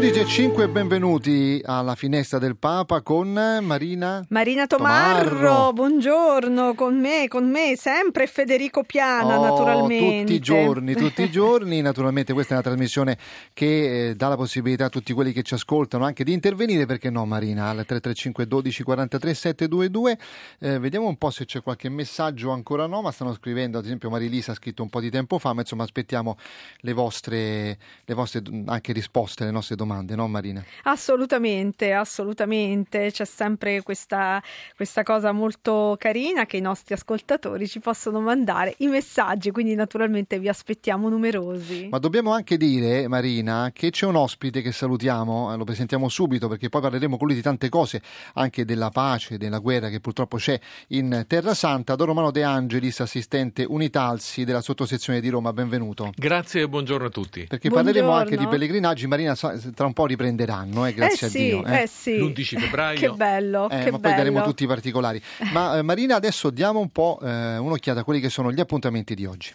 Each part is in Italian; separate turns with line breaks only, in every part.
11.05 benvenuti alla finestra del Papa con Marina
Marina Tomarro,
Tomarro.
buongiorno con me, con me sempre Federico Piana
Oh,
naturalmente.
Tutti i giorni, tutti i giorni, naturalmente questa è una trasmissione che eh, dà la possibilità a tutti quelli che ci ascoltano anche di intervenire, perché no Marina, al 335 12 43 722, eh, vediamo un po' se c'è qualche messaggio, ancora no, ma stanno scrivendo, ad esempio Marilisa ha scritto un po' di tempo fa, ma insomma aspettiamo le vostre, le vostre anche risposte alle nostre domande, no Marina?
Assolutamente, assolutamente, c'è sempre questa, questa cosa molto carina che i nostri ascoltatori ci possono mandare i messaggi, quindi naturalmente vi aspettiamo numerosi.
Ma dobbiamo anche dire, Marina, che c'è un ospite che salutiamo, eh, lo presentiamo subito perché poi parleremo con lui di tante cose, anche della pace, della guerra che purtroppo c'è in Terra Santa. Don Romano De Angelis, assistente Unitalsi della sottosezione di Roma, benvenuto.
Grazie e buongiorno a tutti.
Perché parleremo
Buongiorno.
anche di pellegrinaggi, Marina, tra un po' riprenderanno, eh, grazie
eh sì,
a Dio. eh.
eh sì.
L'11 febbraio.
Che bello,
Eh,
che
ma poi daremo
bello.
tutti i particolari. Ma eh, Marina, adesso diamo un po' eh, un'occhiata a quelli che sono gli appuntamenti di oggi.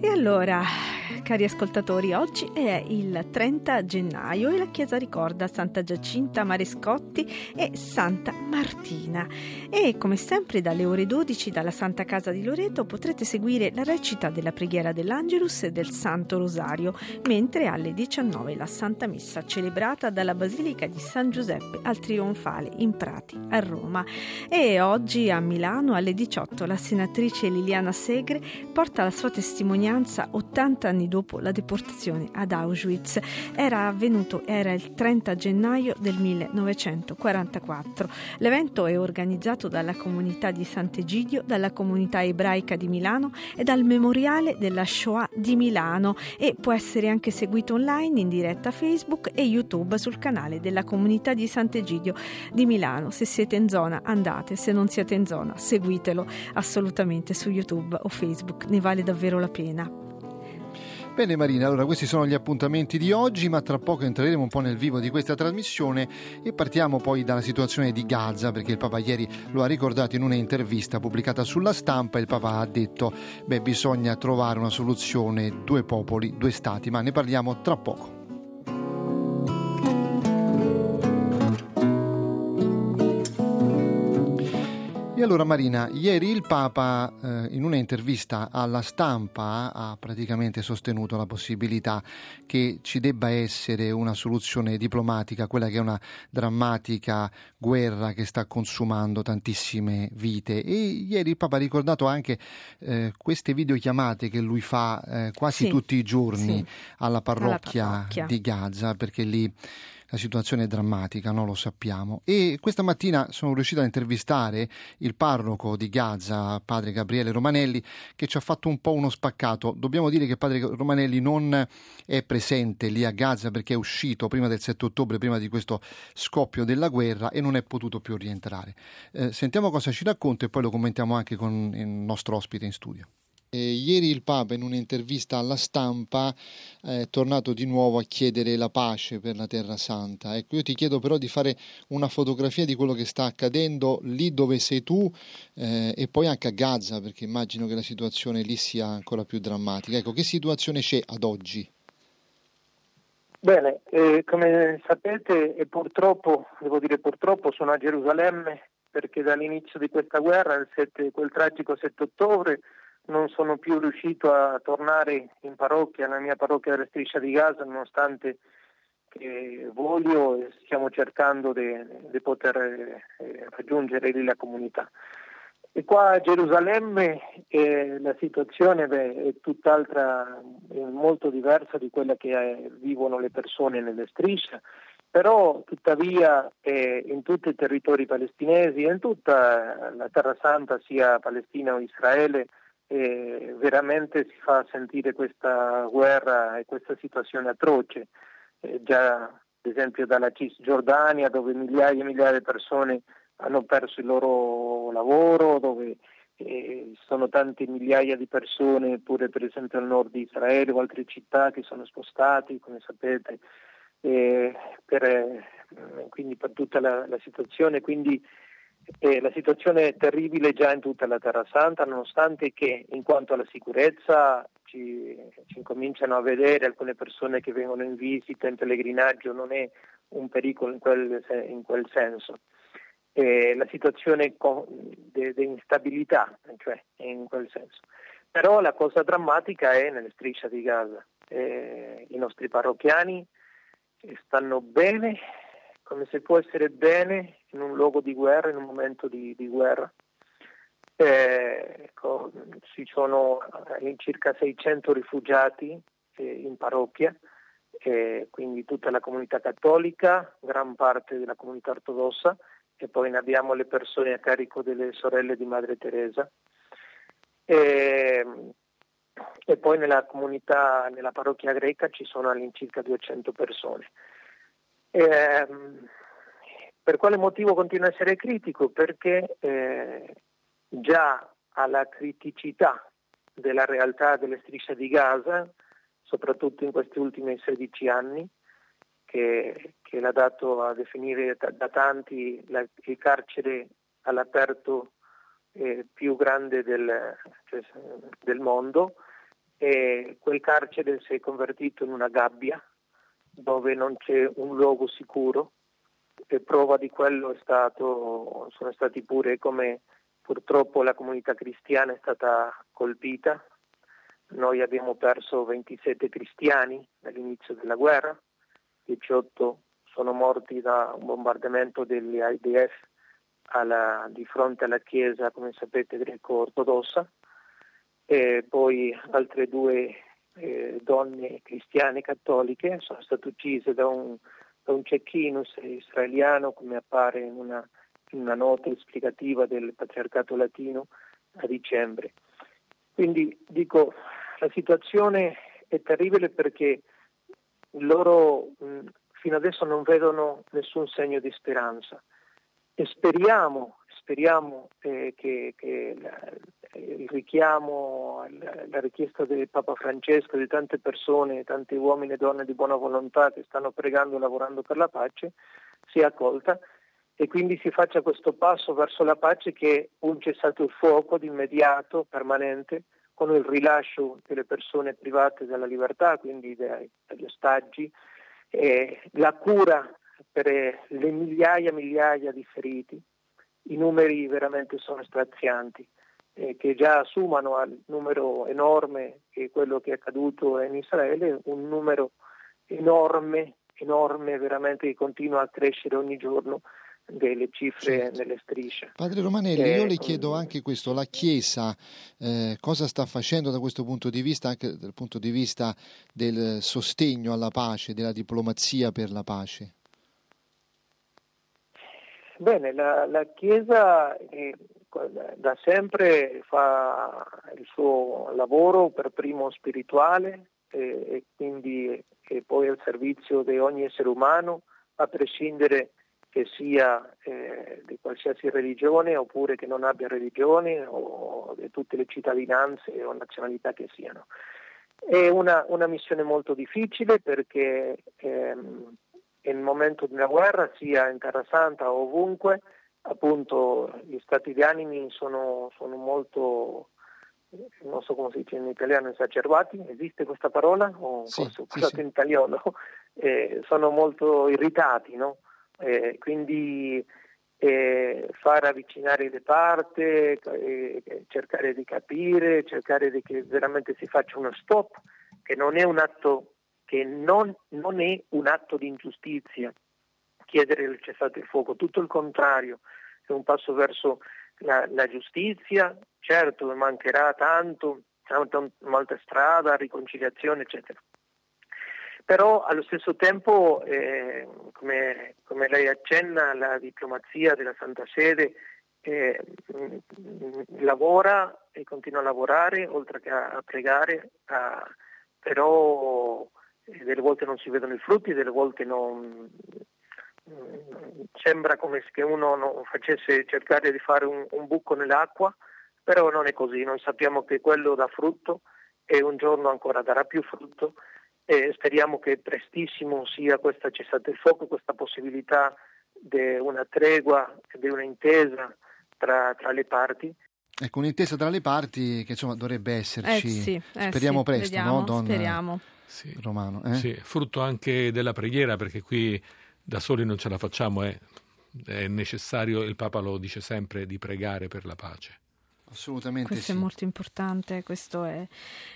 E allora, cari ascoltatori, oggi è il 30 gennaio e la chiesa ricorda Santa Giacinta Marescotti e Santa Martina. E come sempre dalle ore 12 dalla Santa Casa di Loreto potrete seguire la recita della preghiera dell'Angelus e del Santo Rosario, mentre alle 19 la Santa Messa celebrata dalla Basilica di San Giuseppe al Trionfale in Prati a Roma. E oggi a Milano alle 18 la senatrice Liliana Segre porta la sua testimonianza 80 anni dopo la deportazione ad Auschwitz. Era avvenuto, era il 30 gennaio del 1944. L'evento è organizzato dalla comunità di Sant'Egidio, dalla comunità ebraica di Milano e dal Memoriale della Shoah di Milano e può essere anche seguito online in diretta Facebook e YouTube sul canale della comunità di Sant'Egidio di Milano. Se siete in zona andate, se non siete in zona seguitelo assolutamente su YouTube o Facebook, ne vale davvero la pena.
Bene Marina, allora questi sono gli appuntamenti di oggi, ma tra poco entreremo un po' nel vivo di questa trasmissione e partiamo poi dalla situazione di Gaza, perché il Papa ieri lo ha ricordato in un'intervista pubblicata sulla stampa, il Papa ha detto, beh bisogna trovare una soluzione, due popoli, due stati, ma ne parliamo tra poco. Allora Marina, ieri il Papa eh, in un'intervista alla stampa ha praticamente sostenuto la possibilità che ci debba essere una soluzione diplomatica, quella che è una drammatica guerra che sta consumando tantissime vite. E ieri il Papa ha ricordato anche eh, queste videochiamate che lui fa eh, quasi
Sì,
tutti i giorni
sì.
alla parrocchia,
parrocchia.
di Gaza, perché lì la situazione è drammatica, no? lo sappiamo. E questa mattina sono riuscito a intervistare il parroco di Gaza, padre Gabriele Romanelli, che ci ha fatto un po' uno spaccato. Dobbiamo dire che padre Romanelli non è presente lì a Gaza perché è uscito prima del 7 ottobre, prima di questo scoppio della guerra e non è potuto più rientrare. Eh, sentiamo cosa ci racconta e poi lo commentiamo anche con il nostro ospite in studio. Eh, ieri il Papa in un'intervista alla stampa è tornato di nuovo a chiedere la pace per la Terra Santa. Ecco, io ti chiedo però di fare una fotografia di quello che sta accadendo lì dove sei tu eh, e poi anche a Gaza, perché immagino che la situazione lì sia ancora più drammatica. Ecco, che situazione c'è ad oggi?
Bene, eh, come sapete e purtroppo, devo dire purtroppo, sono a Gerusalemme perché dall'inizio di questa guerra, il 7 quel tragico 7 ottobre, non sono più riuscito a tornare in parrocchia, nella mia parrocchia della striscia di Gaza, nonostante che voglio e stiamo cercando di poter eh, raggiungere lì la comunità. E qua a Gerusalemme eh, la situazione beh, è tutt'altra, è molto diversa di quella che eh, vivono le persone nelle strisce, però tuttavia eh, in tutti i territori palestinesi e in tutta la Terra Santa, sia Palestina o Israele, eh, veramente si fa sentire questa guerra e questa situazione atroce. Eh, già ad esempio dalla Cisgiordania dove migliaia e migliaia di persone hanno perso il loro lavoro, dove eh, sono tante migliaia di persone pure per esempio al nord di Israele o altre città che sono spostati, come sapete, eh, per, quindi per tutta la, la situazione. Quindi eh, la situazione è terribile già in tutta la Terra Santa, nonostante che in quanto alla sicurezza ci, ci incominciano a vedere alcune persone che vengono in visita, in pellegrinaggio, non è un pericolo in quel, in quel senso. Eh, la situazione di instabilità, cioè in quel senso. Però la cosa drammatica è nelle strisce di Gaza. Eh, I nostri parrocchiani stanno bene, come se può essere bene in un luogo di guerra, in un momento di, di guerra. Eh, ecco, ci sono circa 600 rifugiati eh, in parrocchia, eh, quindi tutta la comunità cattolica, gran parte della comunità ortodossa e poi ne abbiamo le persone a carico delle sorelle di Madre Teresa. E, e poi nella comunità, nella parrocchia greca ci sono all'incirca 200 persone. E, per quale motivo continua a essere critico? Perché eh, già alla criticità della realtà delle strisce di Gaza, soprattutto in questi ultimi 16 anni, che, che l'ha dato a definire da, da tanti la, il carcere all'aperto eh, più grande del, cioè, del mondo, e quel carcere si è convertito in una gabbia dove non c'è un luogo sicuro e prova di quello stato, sono stati pure come Purtroppo la comunità cristiana è stata colpita, noi abbiamo perso 27 cristiani dall'inizio della guerra, 18 sono morti da un bombardamento degli IDF alla, di fronte alla chiesa, come sapete, greco-ortodossa, e poi altre due eh, donne cristiane cattoliche sono state uccise da un, da un cecchino israeliano, come appare in una una nota esplicativa del patriarcato latino a dicembre. Quindi dico, la situazione è terribile perché loro mh, fino adesso non vedono nessun segno di speranza e speriamo, speriamo eh, che, che la, il richiamo, la, richiesta del Papa Francesco, di tante persone, tanti uomini e donne di buona volontà che stanno pregando e lavorando per la pace, sia accolta e quindi si faccia questo passo verso la pace che è un cessato il fuoco di immediato, permanente, con il rilascio delle persone private della libertà, quindi degli ostaggi, e la cura per le migliaia e migliaia di feriti. I numeri veramente sono strazianti, eh, che già assumano al numero enorme che quello che è accaduto in Israele, un numero enorme, enorme veramente che continua a crescere ogni giorno delle cifre certo. nelle strisce.
Padre Romanelli, eh, io le chiedo anche questo, la Chiesa eh, cosa sta facendo da questo punto di vista, anche dal punto di vista del sostegno alla pace, della diplomazia per la pace?
Bene, la, la Chiesa eh, da sempre fa il suo lavoro per primo spirituale e quindi e poi al servizio di ogni essere umano, a prescindere che sia eh, di qualsiasi religione oppure che non abbia religione o di tutte le cittadinanze o nazionalità che siano. È una, una missione molto difficile perché ehm, in momento di una guerra, sia in Terra Santa o ovunque, appunto gli stati di animi sono, sono molto non so come si dice in italiano, esacerbati, esiste questa parola? O
sì,
sì,
sì.
in italiano? Eh, sono molto irritati, no? eh, quindi eh, far avvicinare le parti, eh, cercare di capire, cercare di che veramente si faccia uno stop, che non è un atto, che non, non è un atto di ingiustizia chiedere il cessato il fuoco, tutto il contrario, è un passo verso la, la giustizia, certo mancherà tanto, molta strada, riconciliazione, eccetera. però allo stesso tempo, eh, come, come, lei accenna, la diplomazia della Santa Sede eh, lavora e continua a lavorare, oltre che a, a pregare, a, però delle volte non si vedono i frutti, delle volte non, sembra come se uno non facesse cercare di fare un, un buco nell'acqua, però non è così, noi sappiamo che quello dà frutto e un giorno ancora darà più frutto e speriamo che prestissimo sia questa cessata il fuoco, questa possibilità di una tregua, di un'intesa tra, tra le parti.
Ecco, un'intesa tra le parti che insomma dovrebbe esserci,
eh sì, eh
speriamo
sì,
presto,
vediamo,
no, Don
speriamo.
Sì.
Romano? Eh?
Sì, frutto anche della preghiera perché qui da soli non ce la facciamo, è, è necessario, il Papa lo dice sempre, di pregare per la pace.
Assolutamente
questo
sì.
è molto importante, questo è,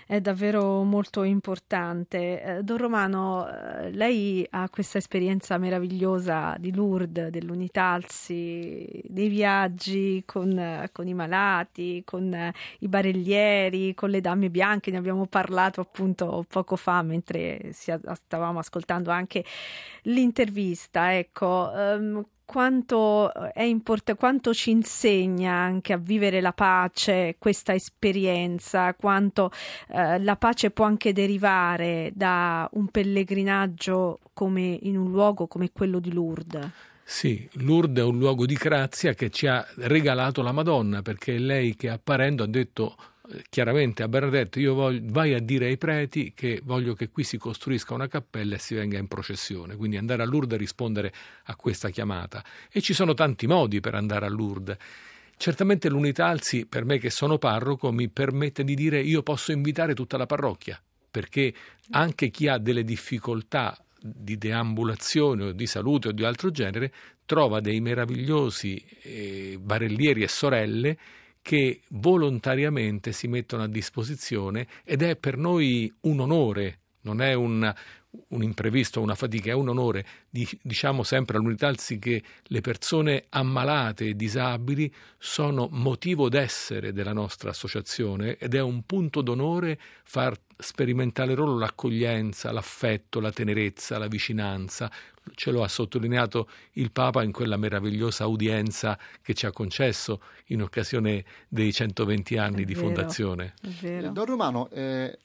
è davvero molto importante. Eh, Don Romano, eh, lei ha questa esperienza meravigliosa di Lourdes, dell'Unitalsi, dei viaggi con, con i malati, con eh, i barellieri, con le dame bianche, ne abbiamo parlato appunto poco fa mentre stavamo ascoltando anche l'intervista. Ecco, um, quanto eh, è importante, quanto ci insegna anche a vivere la pace questa esperienza, quanto eh, la pace può anche derivare da un pellegrinaggio come in un luogo come quello di Lourdes.
Sì, Lourdes è un luogo di grazia che ci ha regalato la Madonna, perché è lei che apparendo ha detto chiaramente a Bernadette io voglio, vai a dire ai preti che voglio che qui si costruisca una cappella e si venga in processione, quindi andare a Lourdes e rispondere a questa chiamata. E ci sono tanti modi per andare a Lourdes. Certamente l'Unitalsi, per me che sono parroco, mi permette di dire io posso invitare tutta la parrocchia, perché anche chi ha delle difficoltà di deambulazione o di salute o di altro genere trova dei meravigliosi eh, barellieri e sorelle che volontariamente si mettono a disposizione ed è per noi un onore, non è un, un imprevisto, una fatica, è un onore. Diciamo sempre all'Unitalsi che le persone ammalate e disabili sono motivo d'essere della nostra associazione ed è un punto d'onore far sperimentare loro l'accoglienza, l'affetto, la tenerezza, la vicinanza, ce lo ha sottolineato il Papa in quella meravigliosa udienza che ci ha concesso in occasione dei 120 anni
è
di
vero,
fondazione.
Don Romano, eh,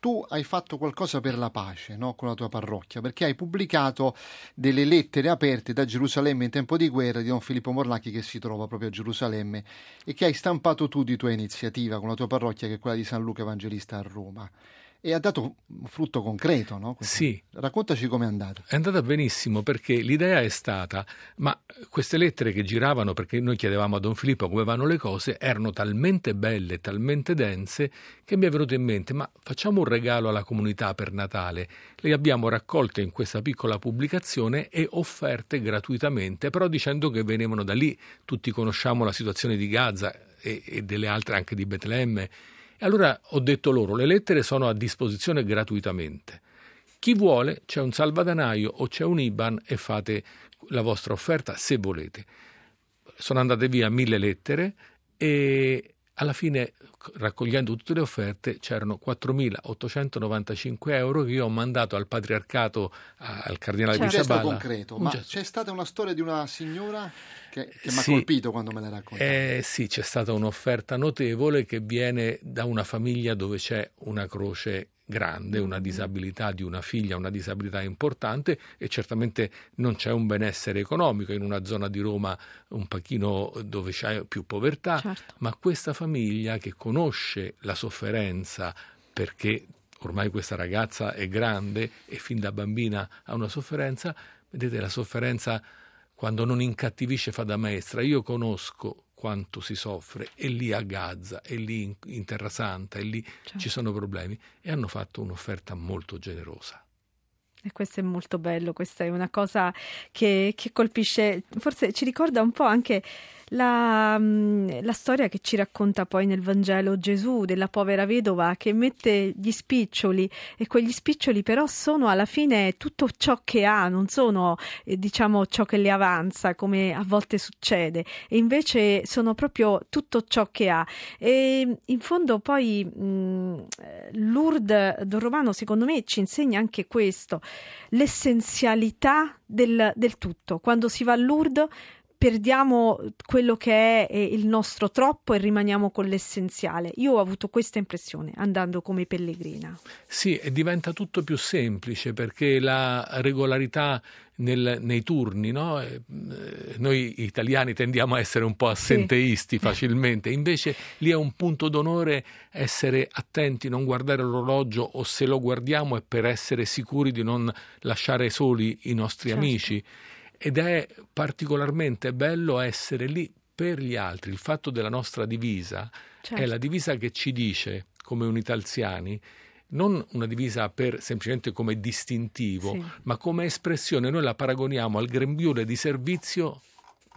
tu hai fatto qualcosa per la pace no? con la tua parrocchia, perché hai pubblicato delle lettere aperte da Gerusalemme in tempo di guerra di Don Filippo Morlacchi che si trova proprio a Gerusalemme e che hai stampato tu di tua iniziativa con la tua parrocchia che è quella di San Luca Evangelista a Roma e ha dato un frutto concreto, no?
Sì.
Raccontaci com'è andata.
È andata benissimo perché l'idea è stata, ma queste lettere che giravano, perché noi chiedevamo a Don Filippo come vanno le cose, erano talmente belle, talmente dense, che mi è venuto in mente, ma facciamo un regalo alla comunità per Natale. Le abbiamo raccolte in questa piccola pubblicazione e offerte gratuitamente, però dicendo che venivano da lì. Tutti conosciamo la situazione di Gaza e, e delle altre anche di Betlemme e allora ho detto loro, le lettere sono a disposizione gratuitamente. Chi vuole c'è un salvadanaio o c'è un IBAN e fate la vostra offerta se volete. Sono andate via mille lettere e alla fine, raccogliendo tutte le offerte, c'erano 4.895 euro che io ho mandato al patriarcato, al cardinale
certo.
di Saballa.
Un gesto concreto, ma c'è stata una storia di una signora che, che mi ha
sì,
colpito quando me l'hai raccontato.
Eh, sì, c'è stata un'offerta notevole che viene da una famiglia dove c'è una croce grande, una disabilità di una figlia, una disabilità importante e certamente non c'è un benessere economico in una zona di Roma un pochino dove c'è più povertà,
certo.
ma questa famiglia che conosce la sofferenza perché ormai questa ragazza è grande e fin da bambina ha una sofferenza, vedete la sofferenza quando non incattivisce fa da maestra. Io conosco quanto si soffre, e lì a Gaza, e lì in, in Terra Santa, e lì certo. ci sono problemi, e hanno fatto un'offerta molto generosa.
E questo è molto bello, questa è una cosa che, che colpisce, forse ci ricorda un po' anche la, mm, la, storia che ci racconta poi nel Vangelo Gesù della povera vedova che mette gli spiccioli e quegli spiccioli però sono alla fine tutto ciò che ha, non sono eh, diciamo ciò che le avanza come a volte succede e invece sono proprio tutto ciò che ha. E in fondo poi mh, mm, Lourdes Don Romano secondo me ci insegna anche questo, l'essenzialità del, del tutto. Quando si va a Lourdes perdiamo quello che è il nostro troppo e rimaniamo con l'essenziale. Io ho avuto questa impressione andando come pellegrina.
Sì, e diventa tutto più semplice perché la regolarità nel, nei turni, no? Eh, noi italiani tendiamo a essere un po' assenteisti sì. facilmente, invece lì è un punto d'onore essere attenti, non guardare l'orologio o se lo guardiamo è per essere sicuri di non lasciare soli i nostri certo. amici ed è particolarmente bello essere lì per gli altri. Il fatto della nostra divisa certo. è la divisa che ci dice, come unitalziani, non una divisa per semplicemente come distintivo, sì. ma come espressione. Noi la paragoniamo al grembiule di servizio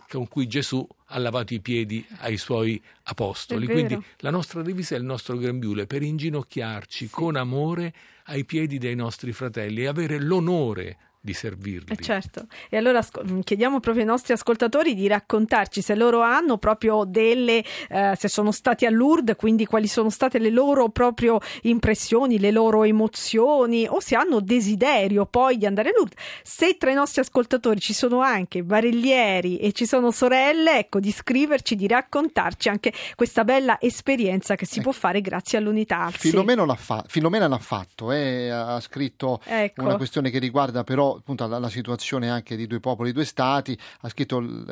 con cui Gesù ha lavato i piedi ai suoi apostoli. Quindi la nostra divisa è il nostro grembiule per inginocchiarci sì. con amore ai piedi dei nostri fratelli e avere l'onore di servirli.
Eh certo, e allora mm, chiediamo proprio ai nostri ascoltatori di raccontarci se loro hanno proprio delle, eh, se sono stati a Lourdes, quindi quali sono state le loro proprio impressioni, le loro emozioni o se hanno desiderio poi di andare a Lourdes. Se tra i nostri ascoltatori ci sono anche barellieri e ci sono sorelle, ecco, di scriverci, di raccontarci anche questa bella esperienza che si ecco. può fare grazie all'unità.
Filomena l'ha, fa- Filomena l'ha fatto, eh, ha scritto ecco. una questione che riguarda però appunto alla, alla, situazione anche di due popoli, due stati, ha scritto il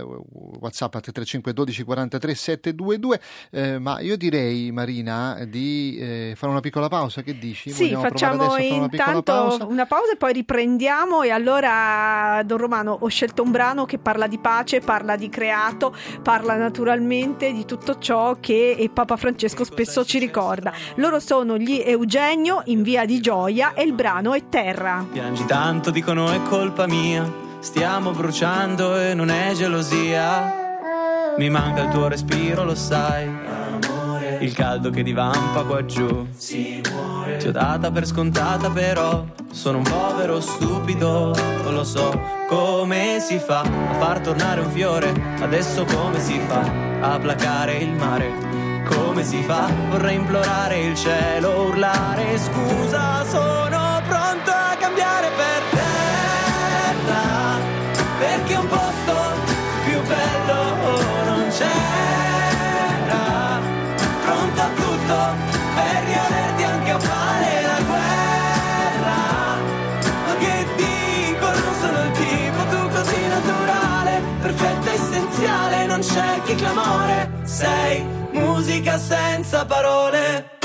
WhatsApp a 335 12 43 722, eh, ma io direi Marina di eh, fare una piccola pausa, che dici?
Sì, Vogliamo facciamo intanto una pausa? una pausa e poi riprendiamo e allora Don Romano ho scelto un brano che parla di pace, parla di creato, parla naturalmente di tutto ciò che Papa Francesco spesso ci ricorda. Loro sono gli Eugenio in via di Gioia e il brano è Terra.
Piangi tanto, dicono è colpa mia. Stiamo bruciando e non è gelosia. Mi manca il tuo respiro, lo sai. Amore, il caldo che divampa qua giù. Si muore. Ti ho data per scontata, però sono un povero stupido. Non lo so come si fa a far tornare un fiore. Adesso come si fa a placare il mare? Come si fa? Vorrei implorare il cielo, urlare scusa, sono c'era, pronto a tutto per riaverti anche a fare la guerra. Ma che dico, non sono il tipo, tu così naturale, perfetta, essenziale, non cerchi clamore, sei musica senza parole.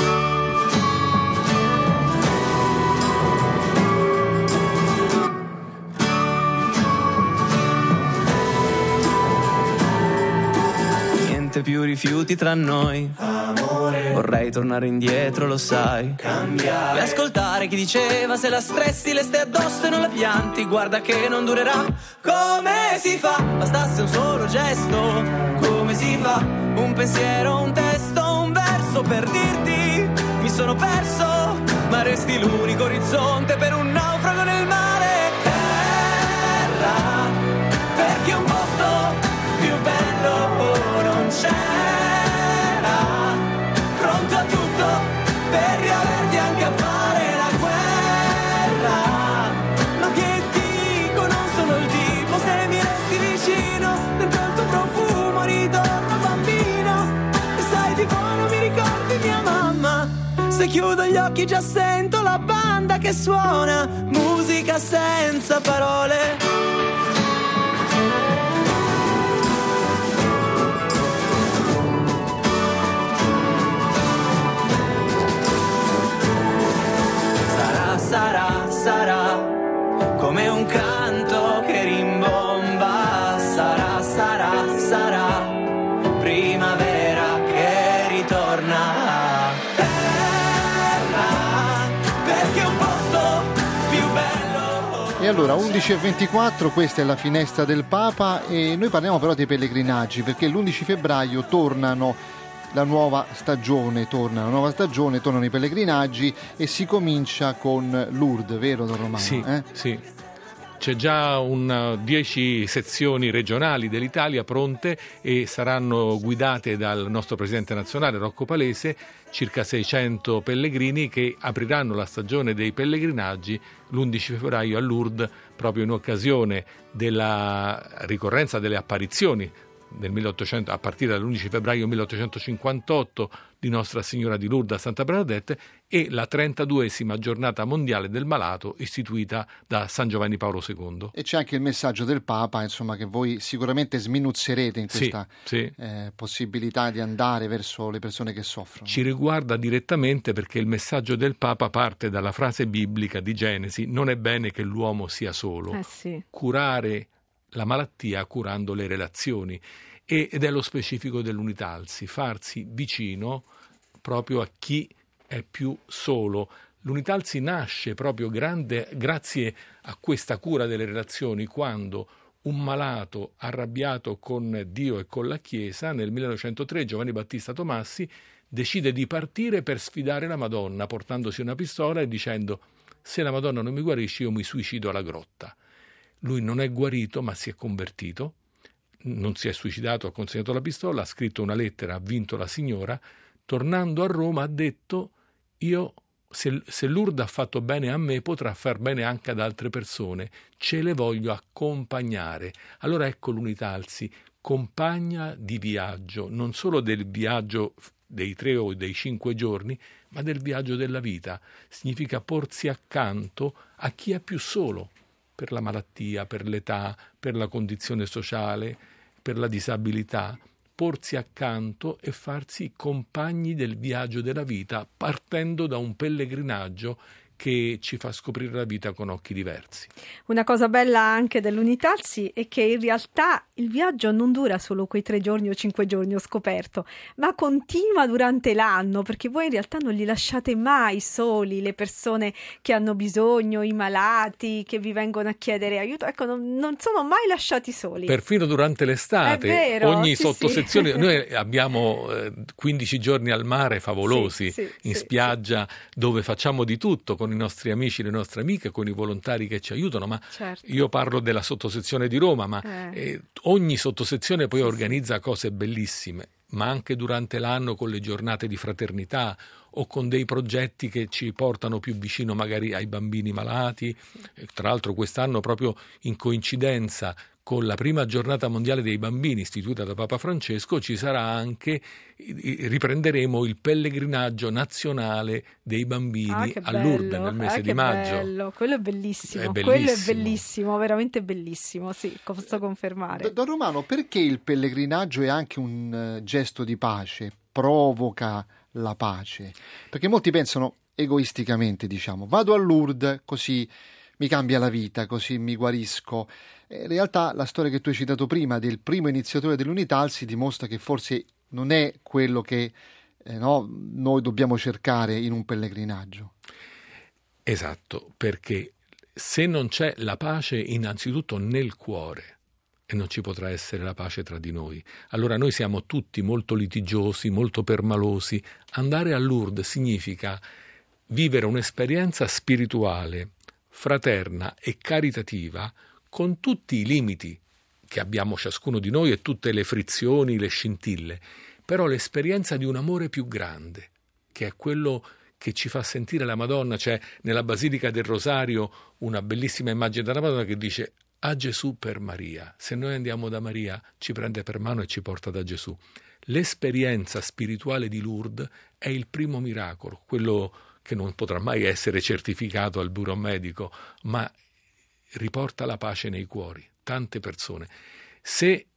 Niente più rifiuti tra noi. Amore. Vorrei tornare indietro, lo sai. Cambiare. E ascoltare chi diceva se la stressi le stai addosso e non la pianti. Guarda che non durerà. Come si fa? Bastasse un solo gesto. Come si fa? Un pensiero, un testo, un verso per dirti. Mi sono perso, ma resti l'unico orizzonte per un naufrago nel mare. Se chiudo gli occhi già sento la banda che suona, musica senza parole. sarà, sarà come un canto
allora 11.24, questa è la finestra del Papa e noi parliamo però dei pellegrinaggi perché l'11 febbraio tornano la nuova stagione, torna la nuova stagione, tornano i pellegrinaggi e si comincia con Lourdes, vero Don Romano?
Sì,
eh?
sì. C'è già 10 sezioni regionali dell'Italia pronte e saranno guidate dal nostro presidente nazionale Rocco Palese, circa 600 pellegrini che apriranno la stagione dei pellegrinaggi l'11 febbraio a Lourdes proprio in occasione della ricorrenza delle apparizioni 1800, a partire dall'11 febbraio 1858 di Nostra Signora di Lourdes a Santa Bernadette e la 32esima giornata mondiale del malato istituita da San Giovanni Paolo II.
E c'è anche il messaggio del Papa, insomma, che voi sicuramente sminuzzerete in questa
sì, sì.
Eh, possibilità di andare verso le persone che soffrono.
Ci riguarda direttamente perché il messaggio del Papa parte dalla frase biblica di Genesi, non è bene che l'uomo sia solo.
Eh sì.
Curare la malattia curando le relazioni ed è lo specifico dell'unitalsi, farsi vicino proprio a chi è più solo. L'unitalsi nasce proprio grande, grazie a questa cura delle relazioni quando un malato arrabbiato con Dio e con la Chiesa nel 1903 Giovanni Battista Tomassi decide di partire per sfidare la Madonna portandosi una pistola e dicendo se la Madonna non mi guarisce io mi suicido alla grotta. Lui non è guarito ma si è convertito, non si è suicidato, ha consegnato la pistola, ha scritto una lettera, ha vinto la signora, tornando a Roma ha detto io se, se Lourdes ha fatto bene a me potrà far bene anche ad altre persone, ce le voglio accompagnare. Allora ecco l'unitalsi, compagna di viaggio, non solo del viaggio dei tre o dei cinque giorni, ma del viaggio della vita. Significa porsi accanto a chi è più solo, per la malattia, per l'età, per la condizione sociale, per la disabilità, porsi accanto e farsi compagni del viaggio della vita partendo da un pellegrinaggio che ci fa scoprire la vita con occhi diversi.
Una cosa bella anche dell'Unitalsi è che in realtà il viaggio non dura solo quei tre giorni o cinque giorni, ho scoperto, ma continua durante l'anno, perché voi in realtà non li lasciate mai soli, le persone che hanno bisogno, i malati, che vi vengono a chiedere aiuto, ecco, non, non sono mai lasciati soli.
Perfino durante l'estate,
vero,
ogni
sì,
sottosezione,
sì.
noi abbiamo eh, 15 giorni al mare favolosi,
Sì,
in spiaggia, dove facciamo di tutto con i nostri amici, le nostre amiche, con i volontari che ci aiutano, ma
Certo.
io parlo della sottosezione di Roma, ma
Eh.
eh, ogni sottosezione poi
Sì,
organizza cose bellissime, ma anche durante l'anno con le giornate di fraternità o con dei progetti che ci portano più vicino magari ai bambini malati. Tra l'altro quest'anno proprio in coincidenza con la prima giornata mondiale dei bambini istituita da Papa Francesco ci sarà anche riprenderemo il pellegrinaggio nazionale dei bambini
Ah,
Lourdes nel mese
eh,
di
che
maggio.
bello. Quello è bellissimo,
È
quello è
bellissimo.
bellissimo, veramente bellissimo, sì, posso confermare.
Don Romano, perché il pellegrinaggio è anche un eh, gesto di pace? Provoca la pace? Perché molti pensano egoisticamente, diciamo, vado a Lourdes così mi cambia la vita, così mi guarisco. Eh, In realtà la storia che tu hai citato prima del primo iniziatore dell'Unitalsi dimostra che forse non è quello che eh, no, noi dobbiamo cercare in un pellegrinaggio.
Esatto, perché se non c'è la pace innanzitutto nel cuore, e non ci potrà essere la pace tra di noi. Allora noi siamo tutti molto litigiosi, molto permalosi. Andare a Lourdes significa vivere un'esperienza spirituale, fraterna e caritativa con tutti i limiti che abbiamo ciascuno di noi e tutte le frizioni, le scintille, però l'esperienza di un amore più grande, che è quello che ci fa sentire la Madonna. C'è nella Basilica del Rosario una bellissima immagine della Madonna che dice a Gesù per Maria. Se noi andiamo da Maria, ci prende per mano e ci porta da Gesù. L'esperienza spirituale di Lourdes è il primo miracolo, quello che non potrà mai essere certificato al bureau medico, ma riporta la pace nei cuori, tante persone. Se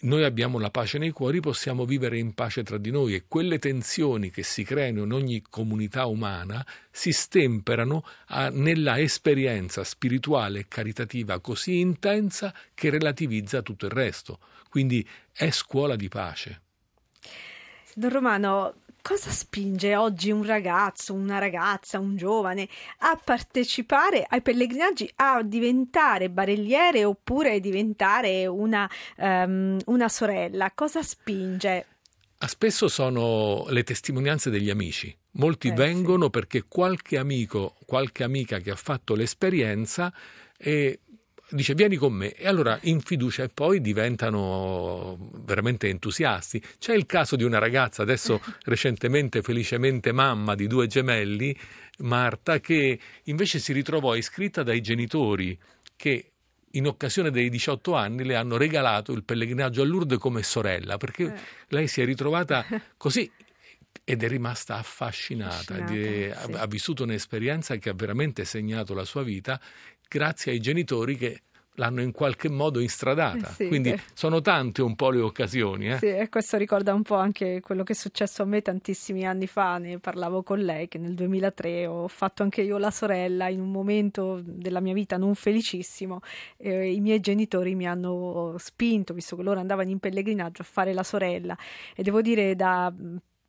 noi abbiamo la pace nei cuori, possiamo vivere in pace tra di noi e quelle tensioni che si creano in ogni comunità umana si stemperano a, nella esperienza spirituale e caritativa così intensa che relativizza tutto il resto. Quindi è scuola di pace.
Don Romano, cosa spinge oggi un ragazzo, una ragazza, un giovane a partecipare ai pellegrinaggi, a diventare barelliere oppure diventare una, um, una sorella? Cosa spinge?
Ah, spesso sono le testimonianze degli amici. Molti eh, vengono sì. perché qualche amico, qualche amica che ha fatto l'esperienza e dice vieni con me e allora in fiducia e poi diventano veramente entusiasti. C'è il caso di una ragazza, adesso recentemente felicemente mamma di due gemelli, Marta, che invece si ritrovò iscritta dai genitori che in occasione dei 18 anni le hanno regalato il pellegrinaggio a Lourdes come sorella, perché eh. lei si è ritrovata così ed è rimasta affascinata, affascinata sì. ha, ha vissuto un'esperienza che ha veramente segnato la sua vita grazie ai genitori che l'hanno in qualche modo instradata. Sì, Quindi eh. sono tante un po' le occasioni. Eh?
Sì, e questo ricorda un po' anche quello che è successo a me tantissimi anni fa. Ne parlavo con lei che nel 2003 ho fatto anche io la sorella in un momento della mia vita non felicissimo. Eh, I miei genitori mi hanno spinto, visto che loro andavano in pellegrinaggio, a fare la sorella. E devo dire da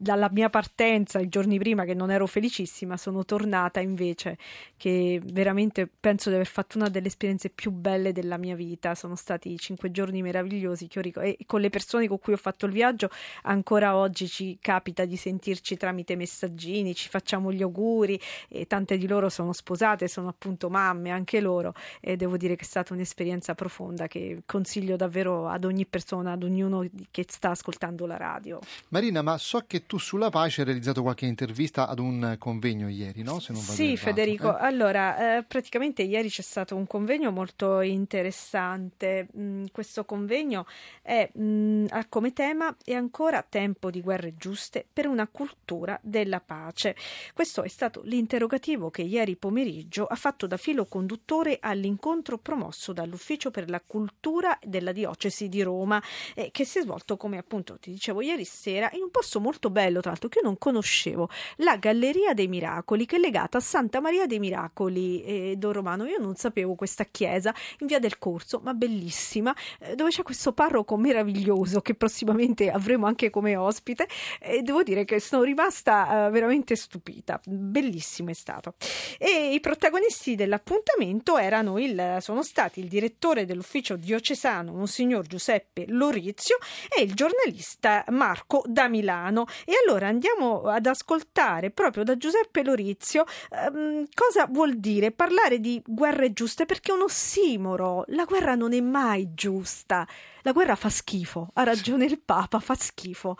dalla mia partenza i giorni prima che non ero felicissima, sono tornata invece che veramente penso di aver fatto una delle esperienze più belle della mia vita. Sono stati cinque giorni meravigliosi che ric- e con le persone con cui ho fatto il viaggio ancora oggi ci capita di sentirci tramite messaggini, ci facciamo gli auguri e tante di loro sono sposate, sono appunto mamme anche loro e devo dire che è stata un'esperienza profonda che consiglio davvero ad ogni persona, ad ognuno che sta ascoltando la radio.
Marina, ma so che tu sulla pace hai realizzato qualche intervista ad un convegno ieri, no? Se non
vado sì, Federico. Eh? Allora, eh, praticamente ieri c'è stato un convegno molto interessante. Mm, questo convegno è, mm, ha come tema è ancora tempo di guerre giuste per una cultura della pace. Questo è stato l'interrogativo che ieri pomeriggio ha fatto da filo conduttore all'incontro promosso dall'Ufficio per la cultura della diocesi di Roma, eh, che si è svolto, come appunto ti dicevo ieri sera, in un posto molto bello bello, tra l'altro, che io non conoscevo, la Galleria dei Miracoli, che è legata a Santa Maria dei Miracoli eh, Don Romano. Io non sapevo questa chiesa in via del Corso, ma bellissima, eh, dove c'è questo parroco meraviglioso che prossimamente avremo anche come ospite. E devo dire che sono rimasta eh, veramente stupita, bellissimo è stato. E i protagonisti dell'appuntamento erano il, sono stati il direttore dell'ufficio diocesano, Monsignor Giuseppe Lorizio, e il giornalista Marco da Milano. E allora andiamo ad ascoltare proprio da Giuseppe Lorizio ehm, cosa vuol dire parlare di guerre giuste, perché è un ossimoro. La guerra non è mai giusta. La guerra fa schifo, ha ragione il Papa, fa schifo.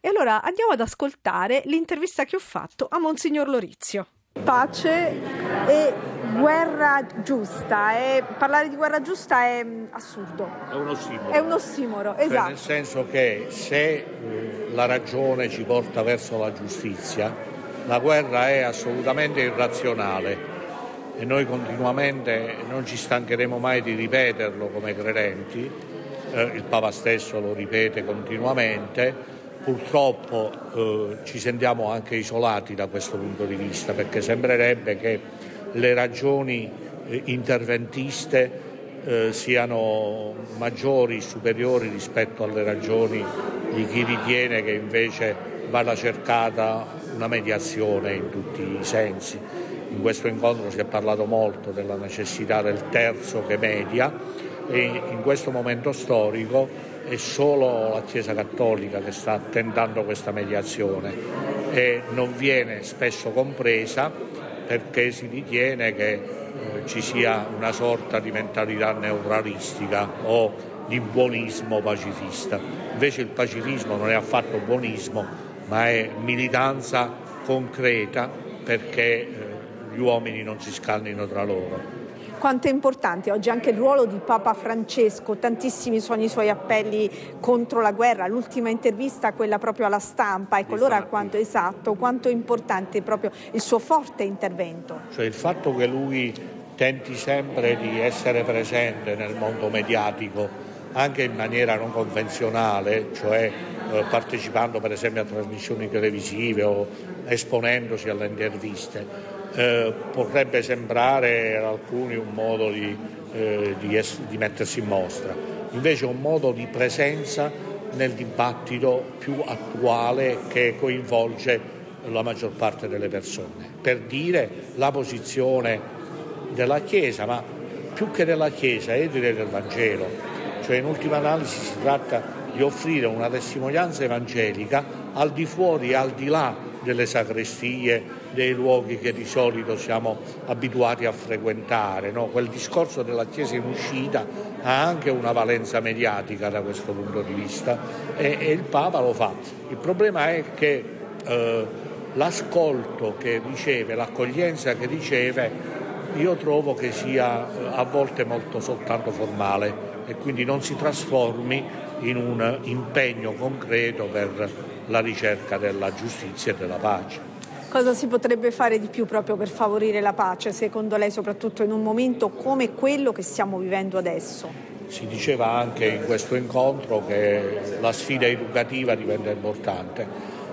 E allora andiamo ad ascoltare l'intervista che ho fatto a Monsignor Lorizio. Pace e guerra giusta. E parlare di guerra giusta è mm, assurdo.
È un ossimoro.
È un ossimoro, esatto. Cioè,
nel senso che se eh, la ragione ci porta verso la giustizia, la guerra è assolutamente irrazionale e noi continuamente non ci stancheremo mai di ripeterlo come credenti, eh, il Papa stesso lo ripete continuamente purtroppo eh, ci sentiamo anche isolati da questo punto di vista perché sembrerebbe che le ragioni eh, interventiste eh, siano maggiori, superiori rispetto alle ragioni di chi ritiene che invece vada cercata una mediazione in tutti i sensi. In questo incontro si è parlato molto della necessità del terzo che media e in questo momento storico è solo la Chiesa Cattolica che sta tentando questa mediazione e non viene spesso compresa perché si ritiene che eh, ci sia una sorta di mentalità neutralistica o di buonismo pacifista. Invece il pacifismo non è affatto buonismo, ma è militanza concreta perché eh, gli uomini non si scannino tra loro
quanto è importante oggi anche il ruolo di Papa Francesco, tantissimi sono i suoi appelli contro la guerra, l'ultima intervista quella proprio alla stampa, ecco allora quanto esatto, quanto è importante proprio il suo forte intervento.
Cioè il fatto che lui tenti sempre di essere presente nel mondo mediatico anche in maniera non convenzionale, cioè eh, partecipando per esempio a trasmissioni televisive o esponendosi alle interviste, eh, potrebbe sembrare ad alcuni un modo di, eh, di, es- di mettersi in mostra, invece è un modo di presenza nel dibattito più attuale che coinvolge la maggior parte delle persone, per dire la posizione della Chiesa, ma più che della Chiesa, io direi del Vangelo. Cioè in ultima analisi si tratta di offrire una testimonianza evangelica al di fuori e al di là delle sacrestie, dei luoghi che di solito siamo abituati a frequentare. No? Quel discorso della Chiesa in uscita ha anche una valenza mediatica da questo punto di vista e, e il Papa lo fa. Il problema è che eh, l'ascolto che riceve, l'accoglienza che riceve, io trovo che sia eh, a volte molto soltanto formale e quindi non si trasformi in un impegno concreto per la ricerca della giustizia e della pace.
Cosa si potrebbe fare di più proprio per favorire la pace, secondo lei, soprattutto in un momento come quello che stiamo vivendo adesso?
Si diceva anche in questo incontro che la sfida educativa diventa importante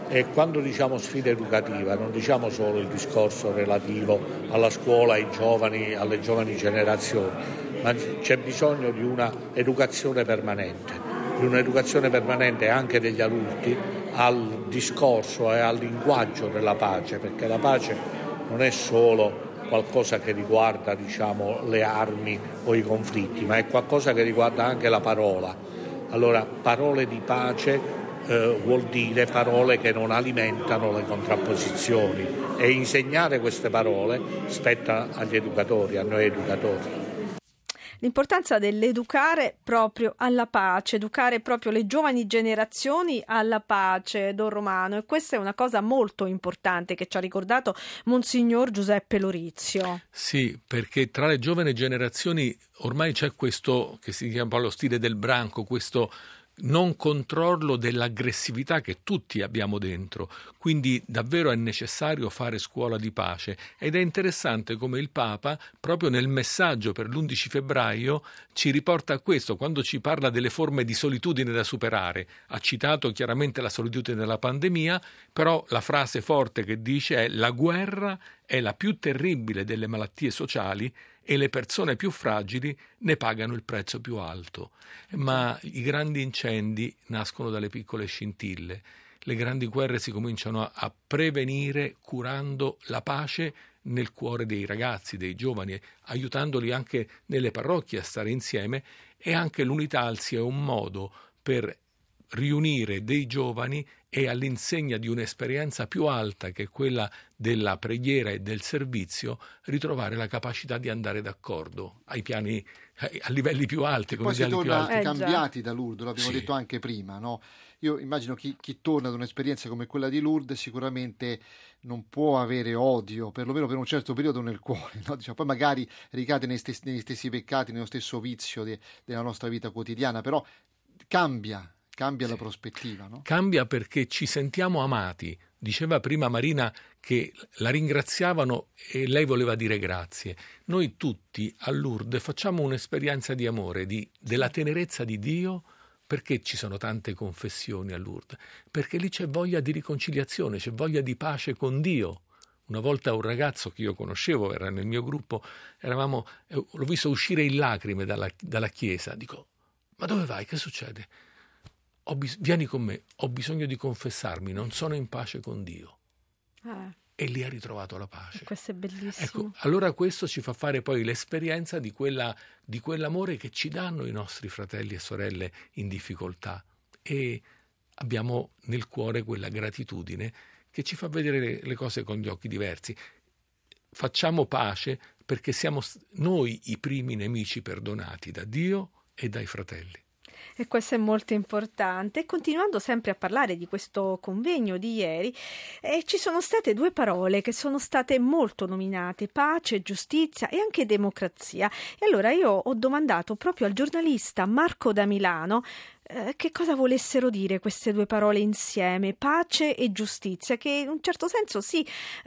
e quando diciamo sfida educativa non diciamo solo il discorso relativo alla scuola, ai giovani, alle giovani generazioni, ma c'è bisogno di un'educazione permanente, di un'educazione permanente anche degli adulti al discorso e al linguaggio della pace, perché la pace non è solo qualcosa che riguarda diciamo, le armi o i conflitti, ma è qualcosa che riguarda anche la parola. Allora, parole di pace eh, vuol dire parole che non alimentano le contrapposizioni e insegnare queste parole spetta agli educatori, a noi educatori
l'importanza dell'educare proprio alla pace, educare proprio le giovani generazioni alla pace, Don Romano. E questa è una cosa molto importante che ci ha ricordato Monsignor Giuseppe Lorizio.
Sì, perché tra le giovani generazioni ormai c'è questo che si chiama lo stile del branco, questo non controllo dell'aggressività che tutti abbiamo dentro. Quindi davvero è necessario fare scuola di pace ed è interessante come il Papa, proprio nel messaggio per l'11 febbraio, ci riporta a questo quando ci parla delle forme di solitudine da superare. Ha citato chiaramente la solitudine della pandemia, però la frase forte che dice è la guerra è la più terribile delle malattie sociali e le persone più fragili ne pagano il prezzo più alto. Ma i grandi incendi nascono dalle piccole scintille. Le grandi guerre si cominciano a, prevenire curando la pace nel cuore dei ragazzi, dei giovani, aiutandoli anche nelle parrocchie a stare insieme e anche l'unità alzi è un modo per riunire dei giovani e all'insegna di un'esperienza più alta che è quella della preghiera e del servizio, ritrovare la capacità di andare d'accordo ai piani a livelli più alti.
Come poi si torna eh, cambiati da Lourdes, l'abbiamo sì. detto anche prima. No? Io immagino chi, chi, torna ad un'esperienza come quella di Lourdes sicuramente non può avere odio, perlomeno per un certo periodo nel cuore. No? Diciamo, poi magari ricade negli stessi, negli stessi, peccati, nello stesso vizio de, della nostra vita quotidiana, però cambia, Cambia sì. la prospettiva, no?
Cambia perché ci sentiamo amati. Diceva prima Marina che la ringraziavano e lei voleva dire grazie. Noi tutti a Lourdes facciamo un'esperienza di amore, di, della tenerezza di Dio. Perché ci sono tante confessioni a Lourdes? Perché lì c'è voglia di riconciliazione, c'è voglia di pace con Dio. Una volta un ragazzo che io conoscevo, era nel mio gruppo, eravamo, eh, l'ho visto uscire in lacrime dalla, dalla chiesa. Dico, ma dove vai? Che succede? Bis- vieni con me, ho bisogno di confessarmi, non sono in pace con Dio. Ah. E lì ha ritrovato la pace.
Questo è bellissimo.
Ecco, allora questo ci fa fare poi l'esperienza di, quella, di quell'amore che ci danno i nostri fratelli e sorelle in difficoltà. E abbiamo nel cuore quella gratitudine che ci fa vedere le cose con gli occhi diversi. Facciamo pace perché siamo noi i primi nemici perdonati da Dio e dai fratelli.
E questo è molto importante. Continuando sempre a parlare di questo convegno di ieri, eh, ci sono state due parole che sono state molto nominate, pace, giustizia e anche democrazia. E allora io ho domandato proprio al giornalista Marco da Milano eh, che cosa volessero dire queste due parole insieme, pace e giustizia, che in un certo senso sì,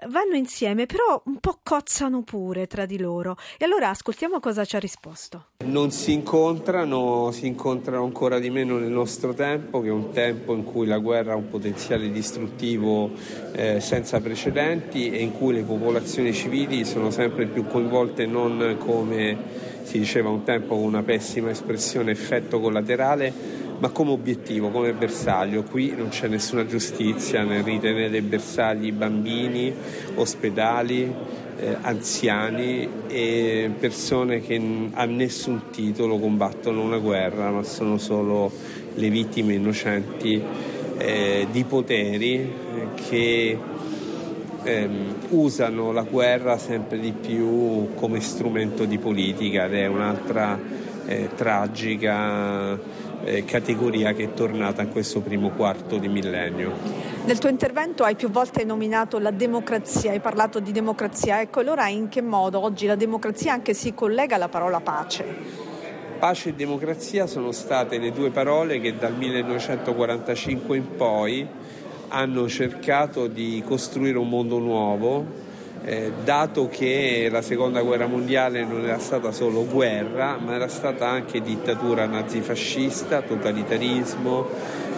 vanno insieme, però un po' cozzano pure tra di loro. E allora ascoltiamo cosa ci ha risposto.
Non si incontrano, si incontrano ancora di meno nel nostro tempo, che è un tempo in cui la guerra ha un potenziale distruttivo eh, senza precedenti e in cui le popolazioni civili sono sempre più coinvolte non come si diceva un tempo con una pessima espressione effetto collaterale, ma come obiettivo, come bersaglio. Qui non c'è nessuna giustizia nel ritenere bersagli bambini, ospedali, eh, anziani e persone che a nessun titolo combattono una guerra, ma sono solo le vittime innocenti eh, di poteri eh, che ehm, usano la guerra sempre di più come strumento di politica ed è un'altra eh, tragica eh, categoria che è tornata in questo primo quarto di millennio.
Nel tuo intervento hai più volte nominato la democrazia, hai parlato di democrazia, ecco allora in che modo oggi la democrazia anche si collega alla parola pace?
Pace e democrazia sono state le due parole che dal 1945 in poi hanno cercato di costruire un mondo nuovo, eh, dato che la seconda guerra mondiale non era stata solo guerra, ma era stata anche dittatura nazifascista, totalitarismo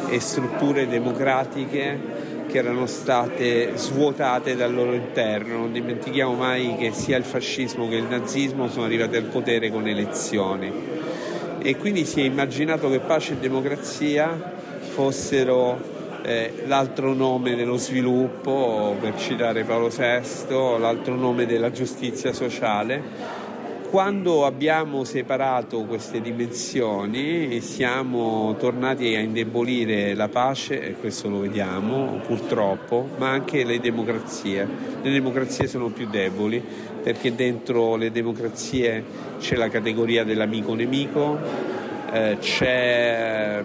e strutture democratiche che erano state svuotate dal loro interno. Non dimentichiamo mai che sia il fascismo che il nazismo sono arrivati al potere con elezioni. E quindi si è immaginato che pace e democrazia fossero eh, l'altro nome dello sviluppo, per citare Paolo VI, l'altro nome della giustizia sociale. Quando abbiamo separato queste dimensioni siamo tornati a indebolire la pace, e questo lo vediamo purtroppo, ma anche le democrazie. Le democrazie sono più deboli perché dentro le democrazie c'è la categoria dell'amico nemico, eh, c'è